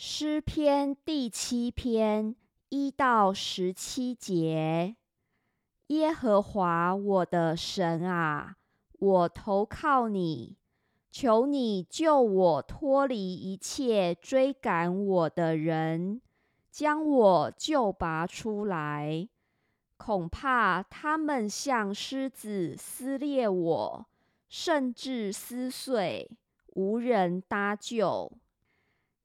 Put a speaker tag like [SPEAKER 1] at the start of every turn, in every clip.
[SPEAKER 1] 诗篇第七篇一到十七节：耶和华我的神啊，我投靠你，求你救我脱离一切追赶我的人，将我救拔出来。恐怕他们像狮子撕裂我，甚至撕碎，无人搭救。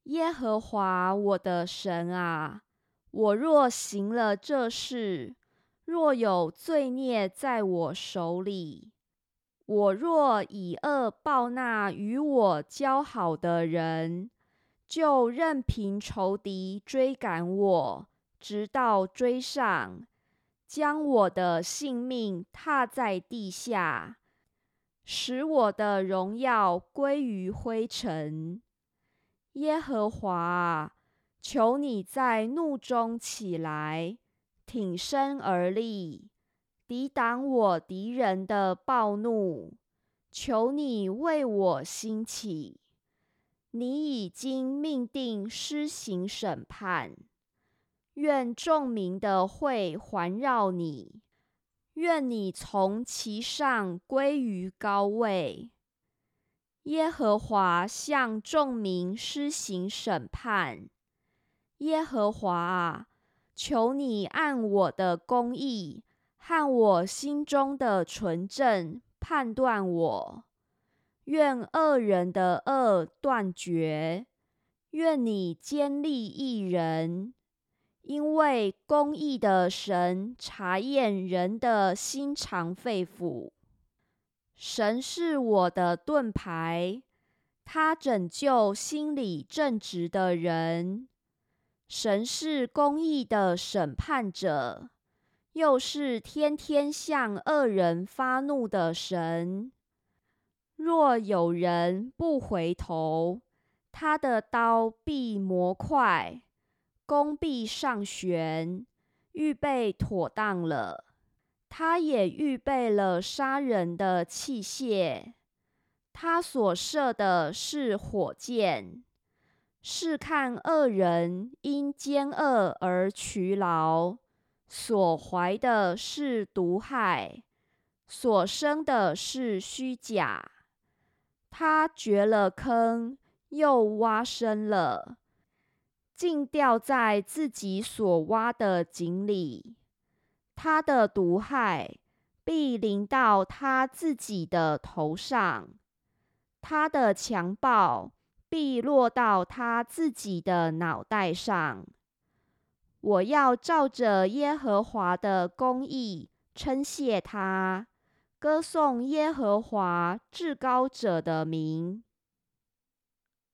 [SPEAKER 1] 耶和华我的神啊，我若行了这事，若有罪孽在我手里，我若以恶报那与我交好的人，就任凭仇敌追赶我，直到追上，将我的性命踏在地下，使我的荣耀归于灰尘。耶和华，求你在怒中起来，挺身而立，抵挡我敌人的暴怒。求你为我兴起，你已经命定施行审判。愿众民的会环绕你，愿你从其上归于高位。耶和华向众民施行审判。耶和华啊，求你按我的公义和我心中的纯正判断我。愿恶人的恶断绝，愿你坚立一人，因为公义的神查验人的心肠肺腑。神是我的盾牌，他拯救心里正直的人。神是公义的审判者，又是天天向恶人发怒的神。若有人不回头，他的刀必磨快，弓必上弦，预备妥当了。他也预备了杀人的器械，他所射的是火箭，是看恶人因奸恶而劬劳，所怀的是毒害，所生的是虚假。他掘了坑，又挖深了，竟掉在自己所挖的井里。他的毒害必临到他自己的头上，他的强暴必落到他自己的脑袋上。我要照着耶和华的公义称谢他，歌颂耶和华至高者的名。